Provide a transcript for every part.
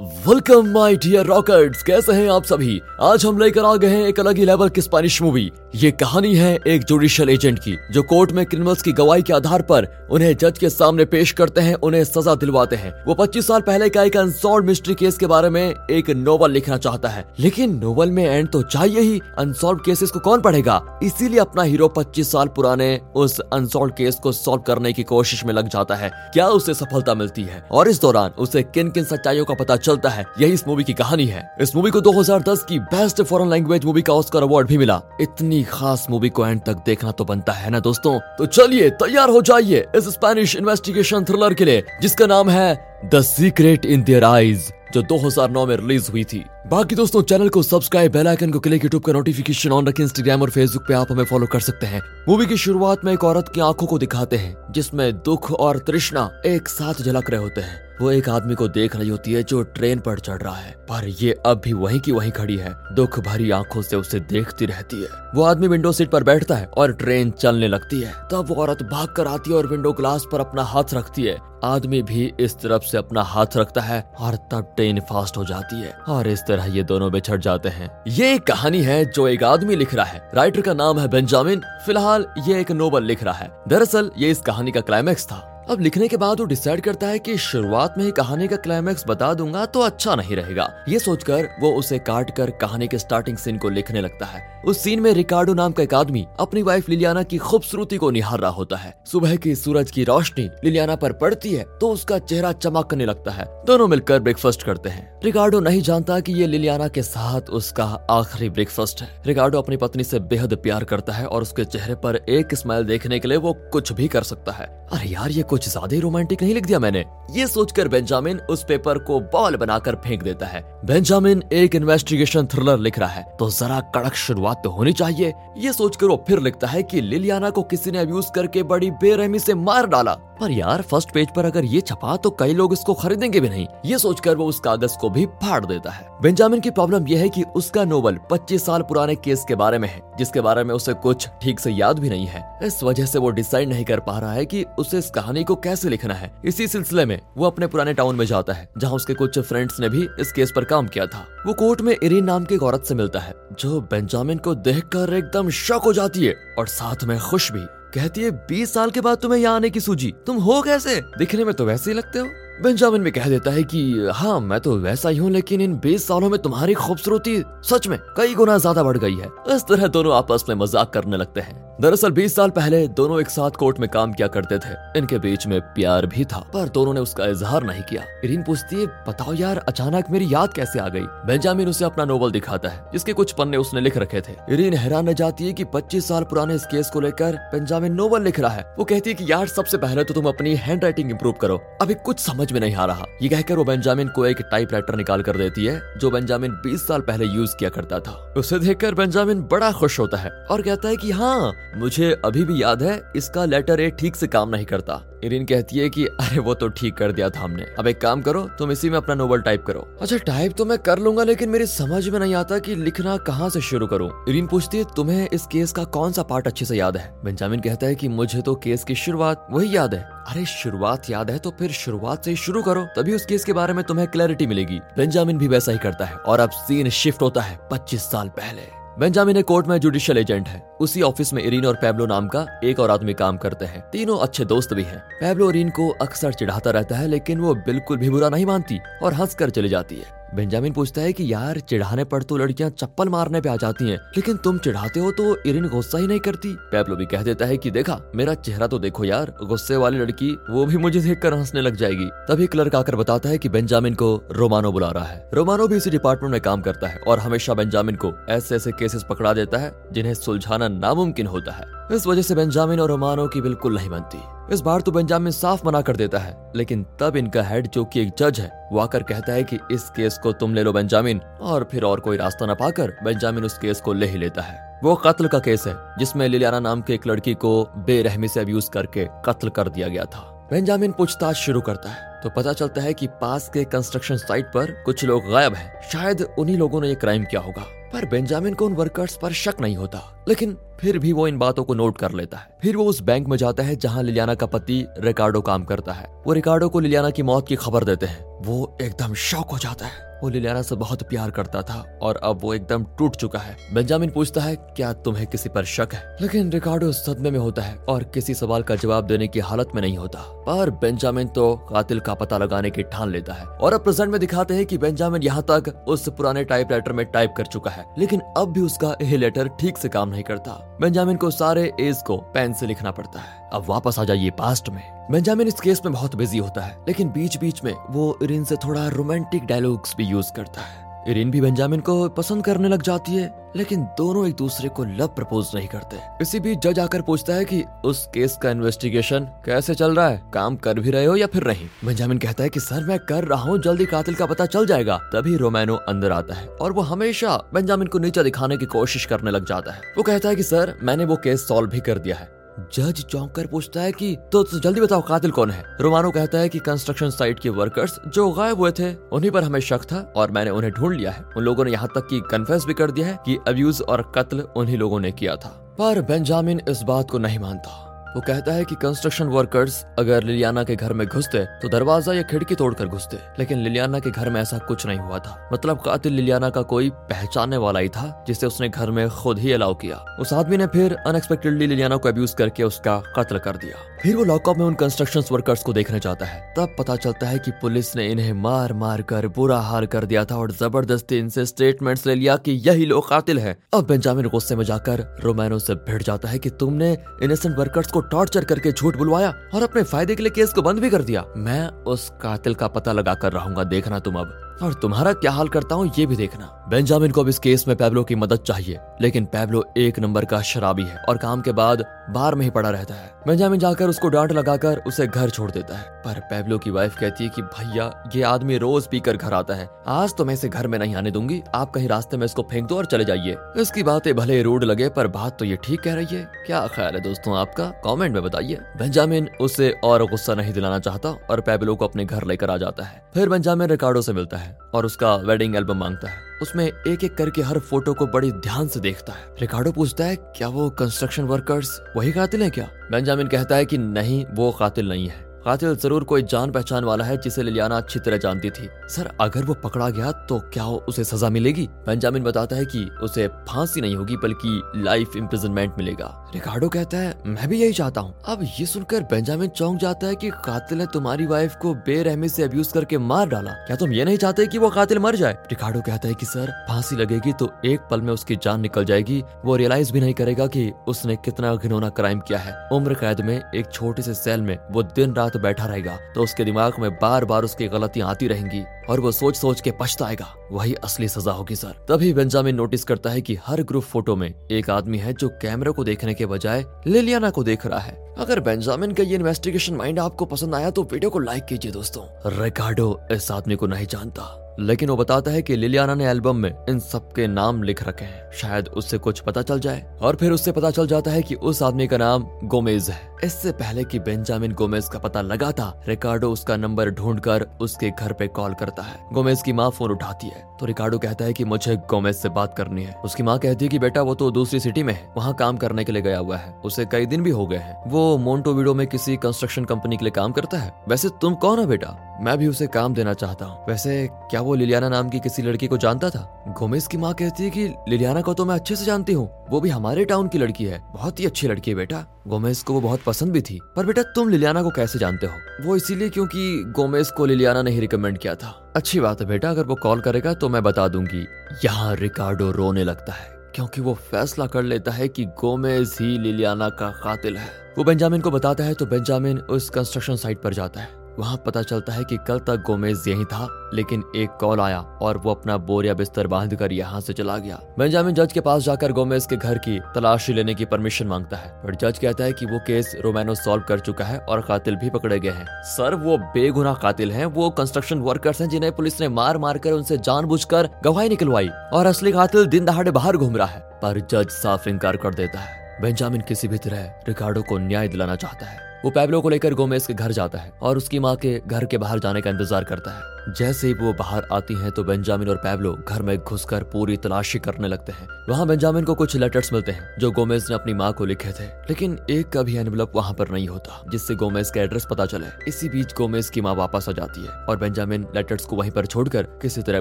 Welcome my dear rockets कैसे हैं आप सभी? आज हम लेकर आ गए हैं एक अलग ही लेवल की स्पेनिश मूवी ये कहानी है एक जुडिशियल एजेंट की, जो कोर्ट में क्रिमिनल्स की गवाही के आधार पर उन्हें जज के सामने पेश करते हैं, उन्हें सजा दिलवाते हैं। वो 25 साल पहले का एक अनसॉल्व मिस्ट्री केस के बारे में एक नोवेल लिखना चाहता है। लेकिन नोवल में एंड तो चाहिए ही। अनसॉल्व केसेस को कौन पढ़ेगा? इसीलिए अपना हीरो 25 साल पुराने उस अनसॉल्व केस को सॉल्व करने की कोशिश में लग जाता है। क्या उसे सफलता मिलती है? और इस दौरान उसे किन किन सच्चाइयों का पता चलता है। यही इस मूवी की कहानी है। इस मूवी को 2010 की बेस्ट फॉरेन लैंग्वेज मूवी का ऑस्कर अवार्ड भी मिला। इतनी खास मूवी को एंड तक देखना तो बनता है ना दोस्तों? तो चलिए, तैयार हो जाइए इस स्पेनिश इन्वेस्टिगेशन थ्रिलर के लिए, जिसका नाम है the secret in their eyes जो 2009 में रिलीज़ हुई थी। बाकी दोस्तों चैनल को सब्सक्राइब बेल आइकन को क्लिक यूट्यूब का नोटिफिकेशन ऑन रखें इंस्टाग्राम और फेसबुक पे आप हमें फॉलो कर सकते हैं। मूवी की शुरुआत में एक औरत की आँखों को दिखाते हैं, जिसमें दुख और तृष्णा एक साथ झलक रहे होते हैं। वो एक आदमी को देख रही होती है जो ट्रेन पर चढ़ रहा है, पर ये अब भी वहीं की वहीं खड़ी है। दुख भरी आँखों से उसे देखती रहती है। वो आदमी विंडो सीट पर बैठता है और ट्रेन चलने लगती है। तब वो औरत भाग कर आती है और विंडो ग्लास पर अपना हाथ रखती है। आदमी भी इस तरफ़ से अपना हाथ रखता है और तब ट्रेन फास्ट हो जाती है और इस तरह ये दोनों बिछड़ जाते हैं। ये एक कहानी है जो एक आदमी लिख रहा है। राइटर का नाम है बेंजामिन फ़िलहाल ये एक नोबल लिख रहा है। दरअसल ये इस कहानी का क्लाइमैक्स था। अब लिखने के बाद वो डिसाइड करता है कि शुरुआत में ही कहानी का क्लाइमैक्स बता दूँगा तो अच्छा नहीं रहेगा। ये सोचकर वो उसे काट कर कहानी के स्टार्टिंग सीन को लिखने लगता है। उस सीन में रिकार्डो नाम का एक आदमी अपनी वाइफ लिलियाना की खूबसूरती को निहार रहा होता है। सुबह की सूरज की रोशनी लिलियाना पर पड़ती है तो उसका चेहरा चमकने लगता है। दोनों मिलकर ब्रेकफास्ट करते हैं। रिकार्डो नहीं जानता कि ये लिलियाना के साथ उसका आखिरी ब्रेकफास्ट है। रिकार्डो अपनी पत्नी से बेहद प्यार करता है और उसके चेहरे पर एक स्माइल देखने के लिए वो कुछ भी कर सकता है। अरे यार, ये कुछ ज़्यादा ही रोमांटिक नहीं लिख दिया मैंने। ये सोचकर बेंजामिन उस पेपर को बॉल बनाकर फेंक देता है। बेंजामिन एक इन्वेस्टिगेशन थ्रिलर लिख रहा है। तो जरा कड़क शुरुआत तो होनी चाहिए। ये सोचकर वो फिर लिखता है कि लिलियाना को किसी ने अब्यूज करके बड़ी बेरहमी से मार डाला। पर यार फ़र्स्ट पेज पर अगर ये छपा तो कई लोग इसको खरीदेंगे भी नहीं। ये सोचकर वो उस कागज़ को भी फाड़ देता है। बेंजामिन की प्रॉब्लम यह है कि उसका नोवेल 25 साल पुराने केस के बारे में है, जिसके बारे में उसे कुछ ठीक से याद भी नहीं है। इस वजह से वो डिसाइड नहीं कर पा रहा है कि उसे इस कहानी को कैसे लिखना है? इसी सिलसिले में वो अपने पुराने टाउन में जाता है, जहाँ उसके कुछ फ्रेंड्स ने भी इस केस पर काम किया था। वो कोर्ट में इरीन नाम की औरत से मिलता है, जो बेंजामिन को देख एकदम शक हो जाती है और साथ में खुश भी। कहती है, बीस साल के बाद तुम्हें यहाँ आने की सूझी। तुम हो कैसे? दिखने में तो वैसे ही लगते हो। बेंजामिन में कह देता है कि हाँ मैं तो वैसा ही हूँ, लेकिन इन बीस सालों में तुम्हारी खूबसूरती सच में कई गुना ज़्यादा बढ़ गई है। इस तरह दोनों आपस में मज़ाक करने लगते हैं। दरअसल 20 साल पहले दोनों एक साथ कोर्ट में काम किया करते थे। इनके बीच में प्यार भी था, पर दोनों ने उसका इजहार नहीं किया। इरीन पूछती है, बताओ यार, अचानक मेरी याद कैसे आ गई? बेंजामिन उसे अपना नोवेल दिखाता है, जिसके कुछ पन्ने उसने लिख रखे थे। इरीन हैरान रह जाती है कि 25 साल पुराने इस केस को लेकर बेंजामिन नोवेल लिख रहा है। वो कहती है कि, यार, सबसे पहले तो तुम अपनी हैंड राइटिंग इम्प्रूव करो। अभी कुछ समझ में नहीं आ रहा। ये कहकर वो बेंजामिन को एक टाइप राइटर निकाल कर देती है, जो बेंजामिन बीस साल पहले यूज़ किया करता था। उसे देखकर बेंजामिन बड़ा खुश होता है और कहता है कि हाँ मुझे अभी भी याद है, इसका लेटर ए ठीक से काम नहीं करता। इरिन कहती है कि, अरे, वो तो ठीक कर दिया था हमने। अब एक काम करो, तुम इसी में अपना नोवेल टाइप करो। अच्छा टाइप तो मैं कर लूँगा, लेकिन मेरी समझ में नहीं आता कि लिखना कहाँ से शुरू करूँ। इरिन पूछती है, तुम्हें इस केस का कौन सा पार्ट अच्छे से याद है? बेंजामिन कहता है की, मुझे तो केस की शुरुआत वही याद है। अरे, शुरुआत याद है तो फिर शुरुआत से शुरू करो, तभी उस केस के बारे में तुम्हें क्लैरिटी मिलेगी। बेंजामिन भी वैसा ही करता है, और अब सीन शिफ्ट होता है पच्चीस साल पहले। बेंजामिन कोर्ट में जुडिशियल एजेंट है। उसी ऑफ़िस में इरीन और पैब्लो नाम का एक और आदमी काम करते हैं। तीनों अच्छे दोस्त भी हैं। पैब्लो इरीन को अक्सर चिढ़ाता रहता है, लेकिन वो बिल्कुल भी बुरा नहीं मानती और हंसकर चली जाती है। बेंजामिन पूछता है कि यार चिढ़ाने पर तो लड़कियाँ चप्पल मारने पे आ जाती हैं, लेकिन तुम चिढ़ाते हो तो इरिन गुस्सा ही नहीं करती। पैब्लो भी कह देता है कि देखा मेरा चेहरा तो देखो यार गुस्से वाली लड़की वो भी मुझे देख कर हंसने लग जाएगी। तभी क्लर्क आकर बताता है की बेंजामिन को रोमानो बुला रहा है। रोमानो भी इसी डिपार्टमेंट में काम करता है और हमेशा बेंजामिन को ऐसे ऐसे केसेस पकड़ा देता है जिन्हें सुलझाना नामुमकिन होता है। इस वजह से बेंजामिन और रोमानो की बिल्कुल नहीं बनती। इस बार तो बेंजामिन साफ़ मना कर देता है, लेकिन तब इनका हेड जो कि एक जज है। वो आकर कहता है कि इस केस को तुम ले लो बेंजामिन, और फिर और कोई रास्ता न पाकर बेंजामिन उस केस को ले ही लेता है। वो कत्ल का केस है, जिसमें लिलियाना नाम के एक लड़की को बेरहमी से अब्यूज करके कत्ल कर दिया गया था। बेंजामिन पूछताछ शुरू करता है तो पता चलता है कि पास के कंस्ट्रक्शन साइट पर कुछ लोग गायब हैं। शायद उन्हीं लोगों ने ये क्राइम किया होगा, पर बेंजामिन को उन वर्कर्स पर शक नहीं होता। लेकिन फिर भी वो इन बातों को नोट कर लेता है। फिर वो उस बैंक में जाता है जहाँ लिलियाना का पति रिकार्डो काम करता है। वो रिकार्डो को लिलियाना की मौत की खबर देते हैं। वो एकदम शौक हो जाता है। वो लिलियाना से बहुत प्यार करता था और अब वो एकदम टूट चुका है। बेंजामिन पूछता है, क्या तुम्हें किसी पर शक है? लेकिन रिकार्डो सदमे में होता है और किसी सवाल का जवाब देने की हालत में नहीं होता। पर बेंजामिन तो कातिल का पता लगाने की ठान लेता है और अब प्रेजेंट में दिखाते हैं कि बेंजामिन यहाँ तक उस पुराने टाइपराइटर में टाइप कर चुका है। लेकिन अब भी उसका यह लेटर ठीक से काम नहीं करता। बेंजामिन को सारे एज को पेन से लिखना पड़ता है। अब वापस आ जाइए पास्ट में। बेंजामिन इस केस में बहुत बिज़ी होता है, लेकिन बीच बीच में वो इरिन से थोड़ा रोमांटिक डायलॉग्स भी यूज़ करता है। इरिन भी बेंजामिन को पसंद करने लग जाती है, लेकिन दोनों एक दूसरे को लव प्रपोज नहीं करते। इसी बीच जज आकर पूछता है कि उस केस का इन्वेस्टिगेशन कैसे चल रहा है? काम कर भी रहे हो या फिर नहीं? बेंजामिन कहता है कि, सर, मैं कर रहा हूँ, जल्दी कातिल का पता चल जाएगा। तभी रोमैनो अंदर आता है और वो हमेशा बेंजामिन को नीचा दिखाने की कोशिश करने लग जाता है। वो कहता है की, सर, मैंने वो केस सॉल्व भी कर दिया है। जज चौंक कर पूछता है कि तो, जल्दी बताओ कातिल कौन है? रोमानो कहता है कि कंस्ट्रक्शन साइट के वर्कर्स जो गायब हुए थे उन्हीं पर हमें शक था और मैंने उन्हें ढूंढ लिया है। उन लोगों ने यहाँ तक कि कन्फेस भी कर दिया है कि अब्यूज और कत्ल उन्हीं लोगों ने किया था। पर बेंजामिन इस बात को नहीं मानता। वो कहता है कि कंस्ट्रक्शन वर्कर्स अगर लिलियाना के घर में घुसते तो दरवाज़ा या खिड़की तोड़कर घुसते। लेकिन लिलियाना के घर में ऐसा कुछ नहीं हुआ था। मतलब कातिल लिलियाना का कोई पहचानने वाला ही था, जिसे उसने घर में खुद ही अलाउ किया। उस आदमी ने फिर अनएक्सपेक्टेडली लिलियाना को अब्यूज करके उसका कत्ल कर दिया। फिर वो लॉकअप में उन कंस्ट्रक्शन वर्कर्स को देखने जाता है। तब पता चलता है की पुलिस ने इन्हें मार मार कर बुरा हाल कर दिया था और ज़बरदस्ती इनसे स्टेटमेंट ले लिया की यही लोग कातिल है। अब बेंजामिन गुस्से में जाकर रोमैनो से भिड़ जाता है की तुमने इनोसेंट वर्कर्स को टॉर्चर करके झूठ बुलवाया और अपने फ़ायदे के लिए केस को बंद भी कर दिया। मैं उस कातिल का पता लगा कर रहूँगा, देखना तुम अब। और तुम्हारा क्या हाल करता हूँ ये भी देखना। बेंजामिन को अब इस केस में पैब्लो की मदद चाहिए, लेकिन पैब्लो एक नंबर का शराबी है और काम के बाद बार में ही पड़ा रहता है। बेंजामिन जाकर उसको डांट लगाकर उसे घर छोड़ देता है। पर पैब्लो की वाइफ कहती है कि, भैया, ये आदमी रोज पीकर घर आता है। आज तो मैं इसे घर में नहीं आने दूँगी। आप कहीं रास्ते में इसको फेंक दो और चले जाइए। इसकी बातें भले रूड लगे, पर बात तो ये ठीक कह रही है। क्या ख्याल है दोस्तों आपका? कॉमेंट में बताइए। बेंजामिन उसे और गुस्सा नहीं दिलाना चाहता और पैब्लो को अपने घर लेकर आ जाता है। फिर बेंजामिन रिकार्डो से मिलता है। और उसका वेडिंग एल्बम माँगता है। उसमें एक एक करके हर फ़ोटो को बड़ी ध्यान से देखता है। रिकार्डो पूछता है, क्या वो कंस्ट्रक्शन वर्कर्स वही कातिल है क्या? बेंजामिन कहता है कि नहीं, वो कातिल नहीं है। कातिल ज़रूर कोई जान पहचान वाला है जिसे लिलियाना अच्छी तरह जानती थी। सर, अगर वो पकड़ा गया तो क्या उसे सजा मिलेगी? बेंजामिन बताता है कि उसे फांसी नहीं होगी, बल्कि लाइफ इम्प्रिजनमेंट मिलेगा। रिकार्डो कहता है, मैं भी यही चाहता हूँ। अब ये सुनकर बेंजामिन चौंक जाता है की कातिल ने तुम्हारी वाइफ को बेरहमी ऐसी अब्यूज करके मार डाला। क्या तुम ये नहीं चाहते की वो कातिल मर जाए? रिकार्डो कहता है की, सर, फांसी लगेगी तो एक पल में उसकी जान निकल जाएगी। वो रियलाइज़ भी नहीं करेगा की उसने कितना घिनौना क्राइम किया है। उम्र कैद में एक छोटे से सेल में वो दिन रात बैठा रहेगा तो उसके दिमाग में बार बार उसकी गलतियाँ आती रहेंगी और वो सोच सोच के पछताएगा। वही असली सजा होगी, सर। तभी बेंजामिन नोटिस करता है कि हर ग्रुप फ़ोटो में एक आदमी है जो कैमरे को देखने के बजाय लिलियाना को देख रहा है। अगर बेंजामिन का ये इन्वेस्टिगेशन माइंड आपको पसंद आया तो वीडियो को लाइक कीजिए दोस्तों। रिकार्डो इस आदमी को नहीं जानता, लेकिन वो बताता है कि लिलियाना ने एल्बम में इन सबके नाम लिख रखे हैं। शायद उससे कुछ पता चल जाए और फिर उससे पता चल जाता है कि उस आदमी का नाम गोमेज है। इससे पहले कि बेंजामिन गोमेज का पता लगा था, रिकार्डो उसका नंबर ढूंढकर उसके घर पे कॉल करता है। गोमेज की माँ फ़ोन उठाती है तो रिकार्डो कहता है कि मुझे गोमेज से बात करनी है। उसकी माँ कहती है कि बेटा वो तो दूसरी सिटी में है, वहाँ काम करने के लिए गया हुआ है। उसे कई दिन भी हो गए हैं। वो मोन्टोविडो में किसी कंस्ट्रक्शन कंपनी के लिए काम करता है। वैसे तुम कौन हो बेटा? मैं भी उसे काम देना चाहता हूँ। वैसे क्या वो लिलियाना नाम की किसी लड़की को जानता था? गोमेज की माँ कहती है की लिलियाना को तो मैं अच्छे से जानती हूँ। वो भी हमारे टाउन की लड़की है। बहुत ही अच्छी लड़की है बेटा। गोमेज को वो बहुत पसंद भी थी। पर बेटा, तुम लिलियाना को कैसे जानते हो? वो इसीलिए क्योंकि गोमेज को लिलियाना ने ही रिकमेंड किया था। अच्छी बात है बेटा, अगर वो कॉल करेगा तो मैं बता दूँगी। यहाँ रिकार्डो रोने लगता है, क्योंकि वो फैसला कर लेता है कि गोमेज ही लिलियाना का कातिल है। वो बेंजामिन को बताता है तो बेंजामिन उस कंस्ट्रक्शन साइट पर जाता है। वहाँ पता चलता है कि कल तक गोमेज यही था, लेकिन एक कॉल आया और वो अपना बोरिया बिस्तर बाँध कर यहाँ से चला गया। बेंजामिन जज के पास जाकर गोमेज के घर की तलाशी लेने की परमिशन माँगता है, पर जज कहता है कि वो केस रोमैनो सॉल्व कर चुका है और कातिल भी पकड़े गए हैं। सर, वो बेगुनाह कातिल हैं, वो कंस्ट्रक्शन वर्कर्स हैं जिन्हें पुलिस ने मार मार कर उनसे जानबूझकर गवाही निकलवाई और असली कातिल दिन दहाड़े बाहर घूम रहा है, पर जज साफ़ इनकार कर देता है। बेंजामिन किसी भी तरह रिकार्डो को न्याय दिलाना चाहता है। वो पैब्लो को लेकर गोमेज के घर जाता है और उसकी माँ के घर के बाहर जाने का इंतज़ार करता है। जैसे ही वो बाहर आती हैं तो बेंजामिन और पैब्लो घर में घुसकर पूरी तलाशी करने लगते हैं। वहाँ बेंजामिन को कुछ लेटर्स मिलते हैं, जो गोमेज ने अपनी माँ को लिखे थे। लेकिन एक का भी एनवलप वहाँ पर नहीं होता, जिससे गोमेज का एड्रेस पता चले। इसी बीच गोमेज की माँ वापस आ जाती है और बेंजामिन लेटर्स को वहीं पर छोड़कर किसी तरह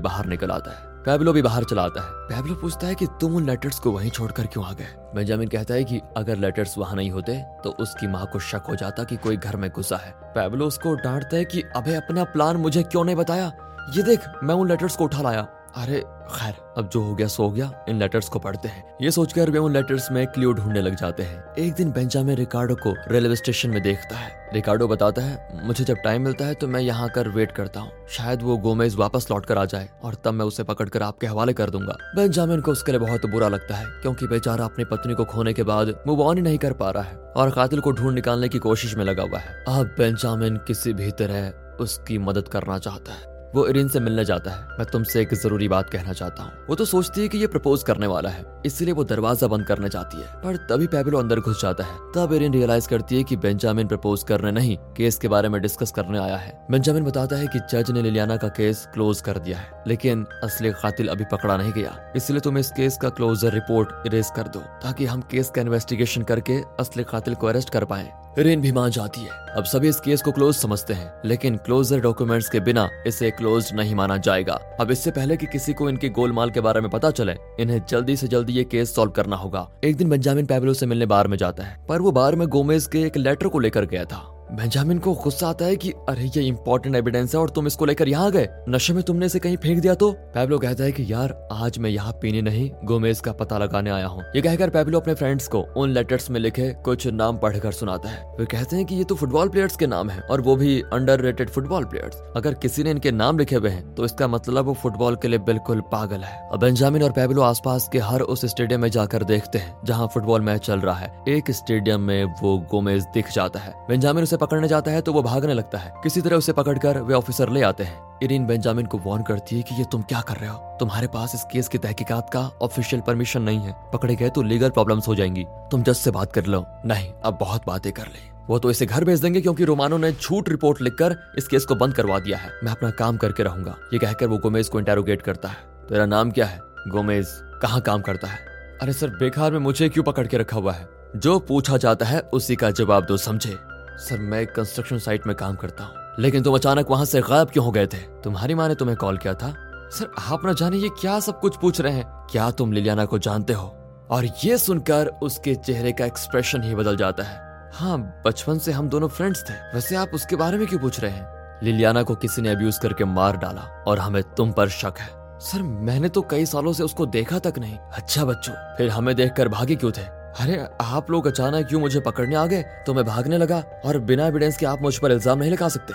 बाहर निकल आता है। पैब्लो भी बाहर चला आता है। पैबलो पूछता है कि तुम उन लेटर्स को वहीं छोड़कर क्यों आ गए? बेंजामिन कहता है कि अगर लेटर्स वहाँ नहीं होते तो उसकी माँ को शक हो जाता कि कोई घर में घुसा है। पैबलो उसको डांटता है कि अबे अपना प्लान मुझे क्यों नहीं बताया? ये देख, मैं उन लेटर्स को उठा लाया। अरे, खैर, अब जो हो गया, सो हो गया। इन लेटर्स को पढ़ते हैं। ये सोचकर वे उन लेटर्स में क्लियो ढूँढने लग जाते हैं। एक दिन बेंजामिन रिकार्डो को रेलवे स्टेशन में देखता है। रिकार्डो बताता है, मुझे जब टाइम मिलता है तो मैं यहाँ कर वेट करता हूँ। शायद वो गोमेज वापस लौट कर आ जाए और तब मैं उसे पकड़ कर आपके हवाले कर दूँगा। बेंजामिन को उसके लिए बहुत बुरा लगता है, क्योंकि बेचारा अपनी पत्नी को खोने के बाद मूव ऑन ही नहीं कर पा रहा है और कातिल को ढूंढ निकालने की कोशिश में लगा हुआ है। अब बेंजामिन किसी भी तरह उसकी मदद करना चाहता है। वो इरिन से मिलने जाता है। मैं तुमसे एक ज़रूरी बात कहना चाहता हूँ। वो तो सोचती है कि ये प्रपोज करने वाला है। इसलिए वो दरवाज़ा बंद करने जाती है। पर तभी पैबलो अंदर घुस जाता है। तब इरिन रियलाइज़ करती है कि बेंजामिन प्रपोज करने नहीं केस के बारे में डिस्कस करने आया है। बेंजामिन बताता है कि जज ने लिलियाना का केस क्लोज कर दिया है। लेकिन असली कातिल अभी पकड़ा नहीं गया। इसलिए तुम इस केस का क्लोजर रिपोर्ट इरेज कर दो, ताकि हम केस का इन्वेस्टिगेशन करके असली कातिल को अरेस्ट कर पाए। रिन भी मान जाती है। अब सभी इस केस को क्लोज समझते हैं, लेकिन क्लोजर डॉक्यूमेंट्स के बिना इसे क्लोज नहीं माना जाएगा। अब इससे पहले कि किसी को इनके गोलमाल के बारे में पता चले, इन्हें जल्दी से जल्दी ये केस सॉल्व करना होगा। एक दिन बेंजामिन पैबलो से मिलने बार में जाता है, पर वो बार में गोमेज के एक लेटर को लेकर गया था। बेंजामिन को गुस्सा आता है कि, अरे, ये इंपॉर्टेंट एविडेंस है और तुम इसको लेकर यहाँ गए। नशे में तुमने इसे कहीं फेंक दिया तो? पैब्लो कहता है कि, यार, आज मैं यहाँ पीने नहीं, गोमेज का पता लगाने आया हूँ। ये कहकर पैब्लो अपने फ्रेंड्स को उन लेटर्स में लिखे कुछ नाम पढ़कर सुनाता है। वे कहते हैं कि ये तो फुटबॉल प्लेयर्स के नाम है और वो भी अंडर फुटबॉल प्लेयर्स अगर किसी ने इनके नाम लिखे हुए हैं तो इसका मतलब वो फुटबॉल के लिए बिल्कुल पागल है। अब बेंजामिन और पैब्लो आसपास के हर उस स्टेडियम में जाकर देखते हैं, जहाँ फुटबॉल मैच चल रहा है। एक स्टेडियम में वो गोमेज दिख जाता है। बेंजामिन उसे पकड़ने जाता है तो वो भागने लगता है। किसी तरह उसे पकड़कर वे ऑफिसर ले आते हैं। इरीन बेंजामिन को वार्न करती है कि ये तुम क्या कर रहे हो? तुम्हारे पास इस केस की तहकीकात का ऑफिशियल परमिशन नहीं है। पकड़े गए तो लीगल प्रॉब्लम्स हो जाएँगी। तुम जज से बात कर लो। नहीं, अब बहुत बातें कर ले। वो तो इसे घर भेज देंगे क्योंकि रोमानो ने झूठ रिपोर्ट लिखकर इस केस को बंद करवा दिया है। मैं अपना काम करके रहूँगा। ये कहकर वो गोमेज को इंटेरोगेट करता है। तेरा नाम क्या है? गोमेज, कहाँ काम करता है? अरे सर बेकार में मुझे क्यों पकड़ के रखा हुआ है? जो पूछा जाता है उसी का जवाब दो, समझे? सर, मैं कंस्ट्रक्शन साइट में काम करता हूँ। लेकिन तुम अचानक वहाँ से गायब क्यों हो गए थे? तुम्हारी माँ ने तुम्हें कॉल किया था? सर, आप न जाने ये क्या सब कुछ पूछ रहे हैं। क्या तुम लिलियाना को जानते हो? और ये सुनकर उसके चेहरे का एक्सप्रेशन ही बदल जाता है। हाँ बचपन से हम दोनों फ्रेंड्स थे। वैसे आप उसके बारे में क्यों पूछ रहे हैं? लिलियाना को किसी ने अब्यूज करके मार डाला और हमें तुम पर शक है। सर, मैंने तो कई सालों से उसको देखा तक नहीं। अच्छा बच्चों, फिर हमें देखकर भागे क्यों थे? अरे, आप लोग अचानक क्यों मुझे पकड़ने आ गए? तो मैं भागने लगा और बिना एविडेंस के आप मुझ पर इल्ज़ाम नहीं लगा सकते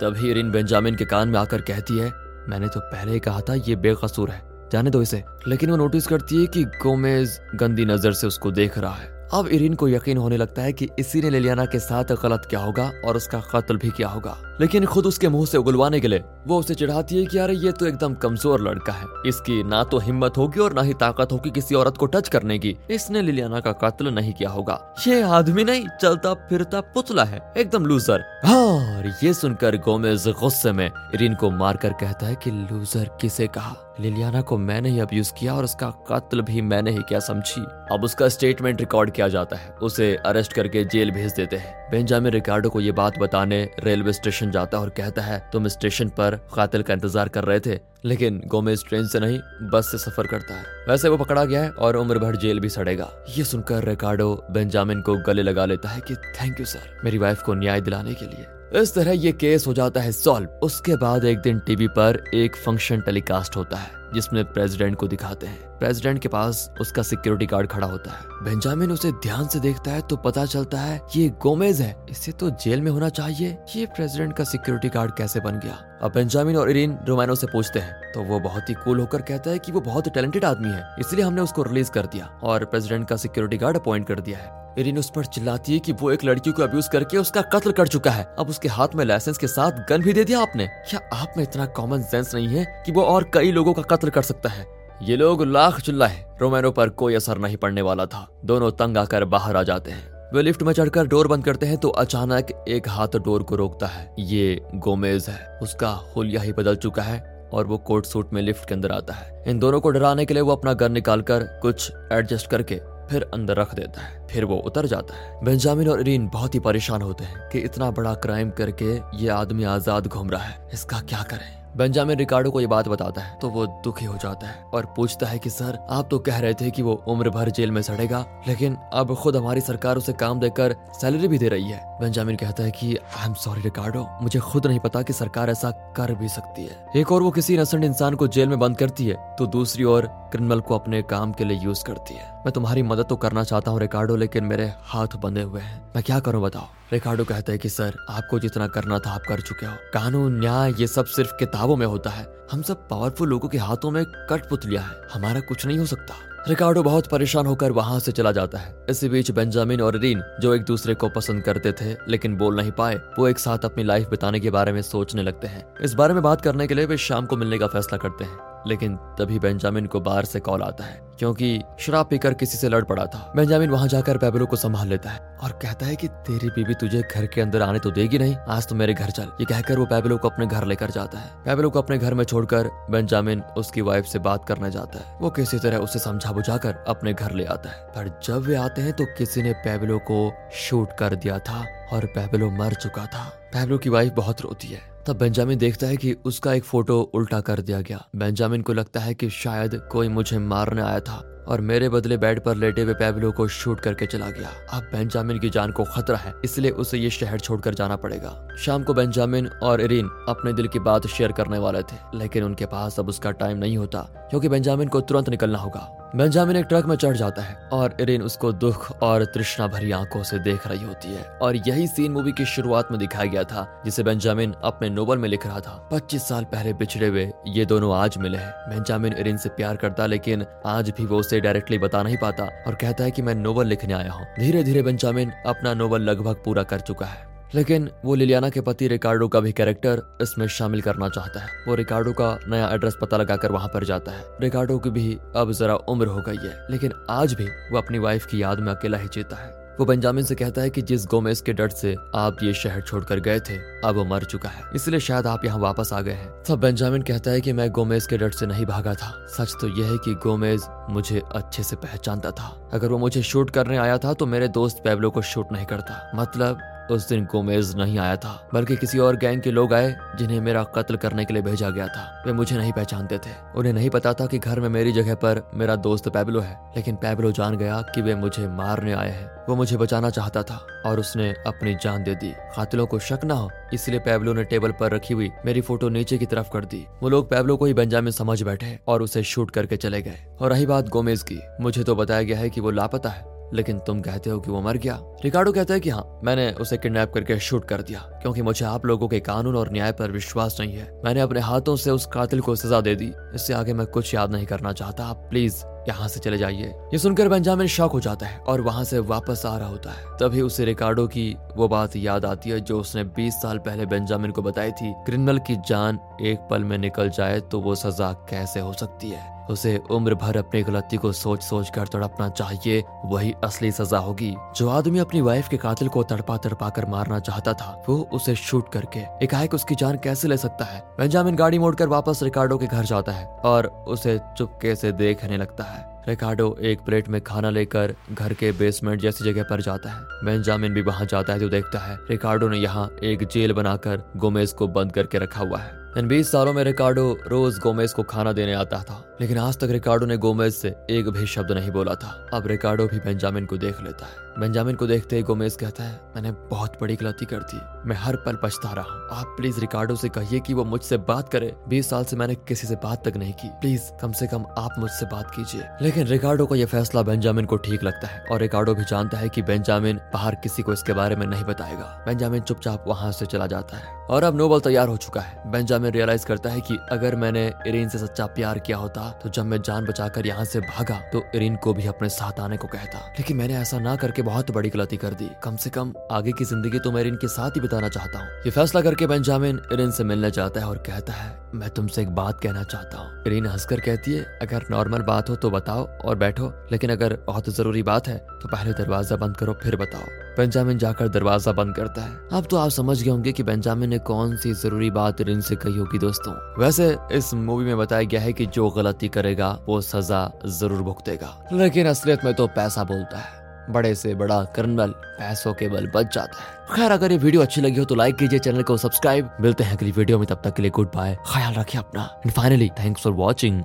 तभी रिन बेंजामिन के कान में आकर कहती है, मैंने तो पहले ही कहा था ये बेकसूर है। जाने दो इसे। लेकिन वो नोटिस करती है कि गोमेज गंदी नज़र से उसको देख रहा है। अब इरिन को यकीन होने लगता है कि इसी ने लिलियाना के साथ गलत क्या होगा और उसका कत्ल भी क्या होगा। लेकिन खुद उसके मुँह से उगलवाने के लिए वो उसे चिढ़ाती है कि यार ये तो एकदम कमज़ोर लड़का है। इसकी ना तो हिम्मत होगी और ना ही ताकत होगी किसी औरत को टच करने की। इसने लिलियाना का कत्ल नहीं किया होगा। ये आदमी नहीं, चलता फिरता पुतला है, एकदम लूजर और ये सुनकर गोमेज गुस्से में इरिन को मारकर कहता है कि लूजर किसे कहा? लिलियाना को मैंने ही अब्यूज किया और उसका कत्ल भी मैंने ही क्या, समझी? अब उसका स्टेटमेंट रिकॉर्ड किया जाता है। उसे अरेस्ट करके जेल भेज देते हैं। बेंजामिन रिकार्डो को ये बात बताने रेलवे स्टेशन जाता है और कहता है, तुम स्टेशन पर कातिल का इंतज़ार कर रहे थे, लेकिन गोमेज ट्रेन से नहीं, बस से सफ़र करता है। वैसे वो पकड़ा गया है और उम्र भर जेल भी सड़ेगा। ये सुनकर रिकार्डो बेंजामिन को गले लगा लेता है कि थैंक यू सर मेरी वाइफ को न्याय दिलाने के लिए. इस तरह ये केस हो जाता है सॉल्व उसके बाद एक दिन टीवी पर एक फ़ंक्शन टेलीकास्ट होता है। जिसमें प्रेसिडेंट को दिखाते हैं। प्रेसिडेंट के पास उसका सिक्योरिटी गार्ड खड़ा होता है। बेंजामिन उसे ध्यान से देखता है तो पता चलता है, ये गोमेज है। इसे तो जेल में होना चाहिए। ये प्रेसिडेंट का सिक्योरिटी गार्ड कैसे बन गया? अब बेंजामिन और इरिन रोमानो से पूछते हैं। तो वो बहुत ही कूल होकर कहता है कि वो बहुत टैलेंटेड आदमी है, इसलिए हमने उसको रिलीज़ कर दिया और प्रेसिडेंट का सिक्योरिटी गार्ड अपॉइंट कर दिया है। इरिन उस पर चिल्लाती है कि वो एक लड़की को अब्यूज करके उसका कत्ल कर चुका है। अब उसके हाथ में लाइसेंस के साथ गन भी दे दिया आपने। क्या आप में इतना कॉमन सेंस नहीं है कि वो और कई लोगों का कर सकता है। ये लोग लाख चिल्लाए। रोमैनो पर कोई असर नहीं पड़ने वाला था। दोनों तंग आकर बाहर आ जाते हैं। वे लिफ्ट में चढ़कर डोर बंद करते हैं तो अचानक एक हाथ डोर को रोकता है। ये गोमेज है। उसका होलिया ही बदल चुका है और वो कोट सूट में लिफ्ट के अंदर आता है। इन दोनों को डराने के लिए वो अपना गन निकालकर कुछ एडजस्ट करके फिर अंदर रख देता है। फिर वो उतर जाता है। बेंजामिन और इरीन बहुत ही परेशान होते हैं कि इतना बड़ा क्राइम करके ये आदमी आज़ाद घूम रहा है। इसका क्या करें? बेंजामिन रिकार्डो को ये बात बताता है तो वो दुखी हो जाता है और पूछता है कि, सर, आप तो कह रहे थे कि वो उम्र भर जेल में सड़ेगा, लेकिन अब खुद हमारी सरकार उसे काम देकर सैलरी भी दे रही है। बेंजामिन कहता है कि आई एम सॉरी रिकार्डो, मुझे खुद नहीं पता कि सरकार ऐसा कर भी सकती है। एक और वो किसी इनसेंट इंसान को जेल में बंद करती है तो दूसरी ओर क्रिमिनल को अपने काम के लिए यूज़ करती है। मैं तुम्हारी मदद तो करना चाहता हूँ, रिकार्डो, लेकिन मेरे हाथ बंधे हुए हैं। मैं क्या करूँ बताओ? रिकार्डो कहते हैं कि, सर, आपको जितना करना था, आप कर चुके हो। कानून, न्याय, ये सब सिर्फ़ किताबों में होता है। हम सब पावरफुल लोगों के हाथों में कट कठपुतलिया है। हमारा कुछ नहीं हो सकता। रिकार्डो बहुत परेशान होकर वहाँ से चला जाता है। इसी बीच बेंजामिन और रीन, जो एक दूसरे को पसंद करते थे, लेकिन बोल नहीं पाए, वो एक साथ अपनी लाइफ बिताने के बारे में सोचने लगते हैं। इस बारे में बात करने के लिए वे शाम को मिलने का फैसला करते हैं। लेकिन तभी बेंजामिन को बाहर से कॉल आता है, क्योंकि शराब पीकर किसी से लड़ पड़ा था। बेंजामिन वहाँ जाकर पैबलो को संभाल लेता है और कहता है कि तेरी बीबी तुझे घर के अंदर आने तो देगी नहीं, आज तो मेरे घर चल। ये कहकर वो पैबलो को अपने घर लेकर जाता है। पैबलो को अपने घर में छोड़कर बेंजामिन उसकी वाइफ से बात करने जाता है। वो किसी तरह उसे समझा बुझाकर अपने घर ले आता है। पर जब वे आते हैं तो किसी ने पेबलो को शूट कर दिया था और पेबलो मर चुका था। पैबलो की वाइफ बहुत रोती है। तब बेंजामिन देखता है कि उसका एक फ़ोटो उल्टा कर दिया गया। बेंजामिन को लगता है कि शायद कोई मुझे मारने आया था और मेरे बदले बेड पर लेटे हुए पैबलो को शूट करके चला गया। अब बेंजामिन की जान को खतरा है, इसलिए उसे ये शहर छोड़कर जाना पड़ेगा। शाम को बेंजामिन और इरीन अपने दिल की बात शेयर करने वाले थे, लेकिन उनके पास अब उसका टाइम नहीं होता, क्योंकि बेंजामिन को तुरंत निकलना होगा। बेंजामिन एक ट्रक में चढ़ जाता है और इरिन उसको दुख और तृष्णा भरी आँखों से देख रही होती है। और यही सीन मूवी की शुरुआत में दिखाया गया था, जिसे बेंजामिन अपने नोबल में लिख रहा था। 25 साल पहले बिछड़े हुए ये दोनों आज मिले हैं। बेंजामिन इरिन से प्यार करता, लेकिन आज भी वो उसे डायरेक्टली बता नहीं पाता और कहता है की मैं नोबल लिखने आया हूँ। धीरे धीरे बेंजामिन अपना नोबल लगभग पूरा कर चुका है। लेकिन वो लिलियाना के पति रिकार्डो का भी कैरेक्टर इसमें शामिल करना चाहता है। वो रिकार्डो का नया एड्रेस पता लगाकर वहाँ पर जाता है। रिकार्डो की भी अब जरा उम्र हो गई है, लेकिन आज भी वो अपनी वाइफ की याद में अकेला ही जीता है। वो बेंजामिन से कहता है कि जिस गोमेज के डर से आप ये शहर छोड़कर गए थे, अब वो मर चुका है। इसलिए शायद आप यहाँ वापस आ गए हैं। तब बेंजामिन कहता है कि मैं गोमेज के डर से नहीं भागा था। सच तो यह है कि गोमेज मुझे अच्छे से पहचानता था। अगर वो मुझे शूट करने आया था तो मेरे दोस्त पैबलो को शूट नहीं करता। मतलब उस दिन गोमेज नहीं आया था, बल्कि किसी और गैंग के लोग आए, जिन्हें मेरा कत्ल करने के लिए भेजा गया था। वे मुझे नहीं पहचानते थे। उन्हें नहीं पता था कि घर में मेरी जगह पर मेरा दोस्त पैबलो है, लेकिन पैबलो जान गया कि वे मुझे मारने आए हैं। वो मुझे बचाना चाहता था, और उसने अपनी जान दे दी। कातिलों को शक न हो, इसलिए पैबलो ने टेबल पर रखी हुई मेरी फ़ोटो नीचे की तरफ़ कर दी। वो लोग पैबलो को ही बेंजामिन समझ बैठे, और उसे शूट करके चले गए। और रही बात गोमेज की, मुझे तो बताया गया है कि वो लापता है। लेकिन तुम कहते हो कि वो मर गया। रिकार्डो कहता है कि हाँ मैंने उसे किडनैप करके शूट कर दिया, क्योंकि मुझे आप लोगों के कानून और न्याय पर विश्वास नहीं है। मैंने अपने हाथों से उस कातिल को सजा दे दी। इससे आगे मैं कुछ याद नहीं करना चाहता। आप प्लीज़ यहाँ से चले जाइए। ये सुनकर बेंजामिन शॉक हो जाता है और वहाँ से वापस आ रहा होता है। तभी उसे रिकार्डो की वो बात याद आती है जो उसने 20 साल पहले बेंजामिन को बताई थी। क्रिमिनल की जान एक पल में निकल जाए तो वो सजा कैसे हो सकती है? उसे उम्र भर अपनी गलती को सोच सोच कर तड़पना चाहिए, वही असली सजा होगी। जो आदमी अपनी वाइफ के कातिल को तड़पा तड़पा कर मारना चाहता था, वो उसे शूट करके एकाएक उसकी जान कैसे ले सकता है? बेंजामिन गाड़ी मोड़कर वापस रिकार्डो के घर जाता है और उसे चुपके से देखने लगता है। रिकार्डो एक प्लेट में खाना लेकर घर के बेसमेंट जैसी जगह पर जाता है। बेंजामिन भी वहाँ जाता है तो देखता है, रिकार्डो ने यहाँ एक जेल बनाकर गोमेज को बंद करके रखा हुआ है। इन बीस सालों में रिकार्डो रोज गोमेज को खाना देने आता था, लेकिन आज तक रिकार्डो ने गोमेज से एक भी शब्द नहीं बोला था। अब रिकार्डो भी बेंजामिन को देख लेता है। बेंजामिन को देखते ही गोमेज कहता है, मैंने बहुत बड़ी गलती कर दी। मैं हर पल पछता रहा हूँ। आप प्लीज़ रिकार्डो से कहिए कि वो मुझसे बात करे। बीस साल से मैंने किसी से बात तक नहीं की। प्लीज़, कम से कम आप मुझसे बात कीजिए। लेकिन रिकार्डो का यह फैसला बेंजामिन को ठीक लगता है और रिकार्डो भी जानता है की बेंजामिन बाहर किसी को इसके बारे में नहीं बताएगा। बेंजामिन चुपचाप वहाँ से चला जाता है और अब नोबल तैयार हो चुका है। बेंजामिन रियलाइज़ करता है कि अगर मैंने इरीन से सच्चा प्यार किया होता तो जब मैं जान बचाकर यहाँ से भागा तो इरीन को भी अपने साथ आने को कहता। लेकिन मैंने ऐसा ना करके बहुत बड़ी गलती कर दी। कम से कम आगे की ज़िंदगी तो मैं इरीन के साथ ही बिताना चाहता हूँ। ये फैसला करके बेंजामिन इरीन से मिलने जाता है और कहता है, मैं तुमसे एक बात कहना चाहता हूँ। इरीन हंसकर कहती है, अगर नॉर्मल बात हो तो बताओ और बैठो, लेकिन अगर बहुत ज़रूरी बात है तो पहले दरवाज़ा बंद करो, फिर बताओ। बेंजामिन जाकर दरवाज़ा बंद करता है। अब तो आप समझ गए होंगे कि बेंजामिन ने कौन सी ज़रूरी बात रिन से कही होगी, दोस्तों। वैसे इस मूवी में बताया गया है कि जो गलती करेगा, वो सजा ज़रूर भुगतेगा। लेकिन असलियत में तो पैसा बोलता है। बड़े से बड़ा कर्नल पैसों के बल बच जाता है। खैर, अगर ये वीडियो अच्छी लगी हो तो लाइक कीजिए चैनल को सब्सक्राइब मिलते हैं अगली वीडियो में, तब तक के लिए गुड बाय ख्याल रखिए अपना। And finally thanks for watching